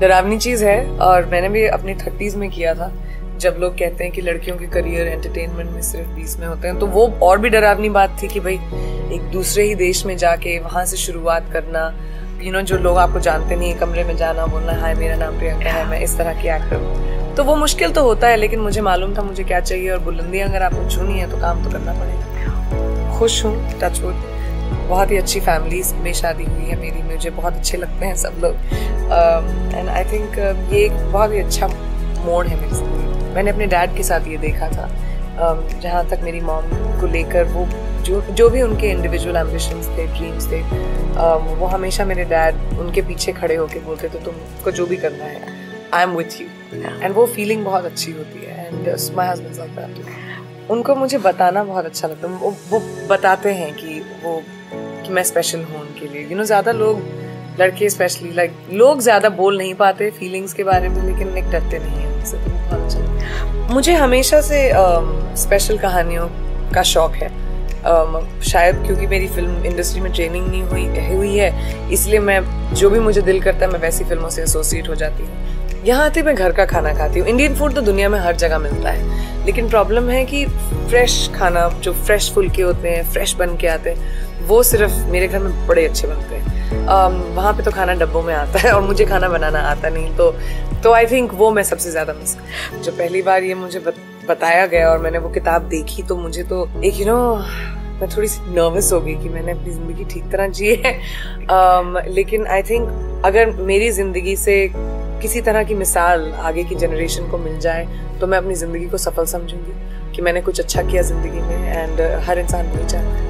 डरावनी चीज़ है और मैंने भी अपनी थर्टीज़ में किया था। जब लोग कहते हैं कि लड़कियों के करियर एंटरटेनमेंट में सिर्फ़ बीस में होते हैं तो वो और भी डरावनी बात थी कि भाई, एक दूसरे ही देश में जाके वहाँ से शुरुआत करना यू नो जो लोग आपको जानते नहीं कमरे में जाना, बोलना, हाय, मेरा नाम प्रियंका है, मैं इस तरह की एक्टर हूँ। तो वो मुश्किल तो होता है, लेकिन मुझे मालूम था मुझे क्या चाहिए और बुलंदी अगर आपको छूनी है तो काम तो करना पड़ेगा। खुश हूँ टच टचवुड बहुत ही अच्छी फैमिलीज़ में शादी हुई है मेरी मुझे बहुत अच्छे लगते हैं सब लोग। एंड आई थिंक ये एक बहुत ही अच्छा मोड़ है मेरे ज़िंदगी मैंने अपने डैड के साथ ये देखा था। Um, जहाँ तक मेरी मॉम को लेकर वो जो जो भी उनके इंडिविजुअल एम्बिशंस थे ड्रीम्स थे um, वो हमेशा मेरे डैड उनके पीछे खड़े होकर बोलते थे तुमको जो भी करना है I am with you and वो फीलिंग बहुत अच्छी होती है। एंड माई हस्बैंड उनको मुझे बताना बहुत अच्छा लगता है। वो वो बताते हैं कि वो कि मैं स्पेशल हूँ उनके लिए। यू नो ज़्यादा लोग लड़के स्पेशली लाइक लोग ज़्यादा बोल नहीं पाते फीलिंग्स के बारे में लेकिन एक डरते नहीं हैं उनसे तो बहुत अच्छा मुझे हमेशा से स्पेशल um, कहानियों का शौक है। Um, शायद क्योंकि मेरी फ़िल्म इंडस्ट्री में ट्रेनिंग नहीं हुई हुई है इसलिए मैं जो भी मुझे दिल करता है मैं वैसी फ़िल्मों से एसोसिएट हो जाती हूँ। यहाँ आते मैं घर का खाना खाती हूँ। इंडियन फ़ूड तो दुनिया में हर जगह मिलता है। लेकिन प्रॉब्लम है कि फ्रेश खाना जो फ्रेश फुलके होते हैं फ्रेश बन के आते हैं वो सिर्फ़ मेरे घर में बड़े अच्छे बनते हैं। वहाँ पे तो खाना डब्बों में आता है और मुझे खाना बनाना आता नहीं तो तो आई थिंक वो मैं सबसे ज़्यादा मिस जो पहली बार ये मुझे बत, बताया गया और मैंने वो किताब देखी तो मुझे तो एक यू नो मैं थोड़ी सी नर्वस हो गई कि मैंने अपनी ज़िंदगी ठीक तरह जी है um, लेकिन आई थिंक अगर मेरी ज़िंदगी से किसी तरह की मिसाल आगे की जनरेशन को मिल जाए तो मैं अपनी ज़िंदगी को सफल समझूँगी कि मैंने कुछ अच्छा किया ज़िंदगी में एंड हर इंसान वही चाहता है।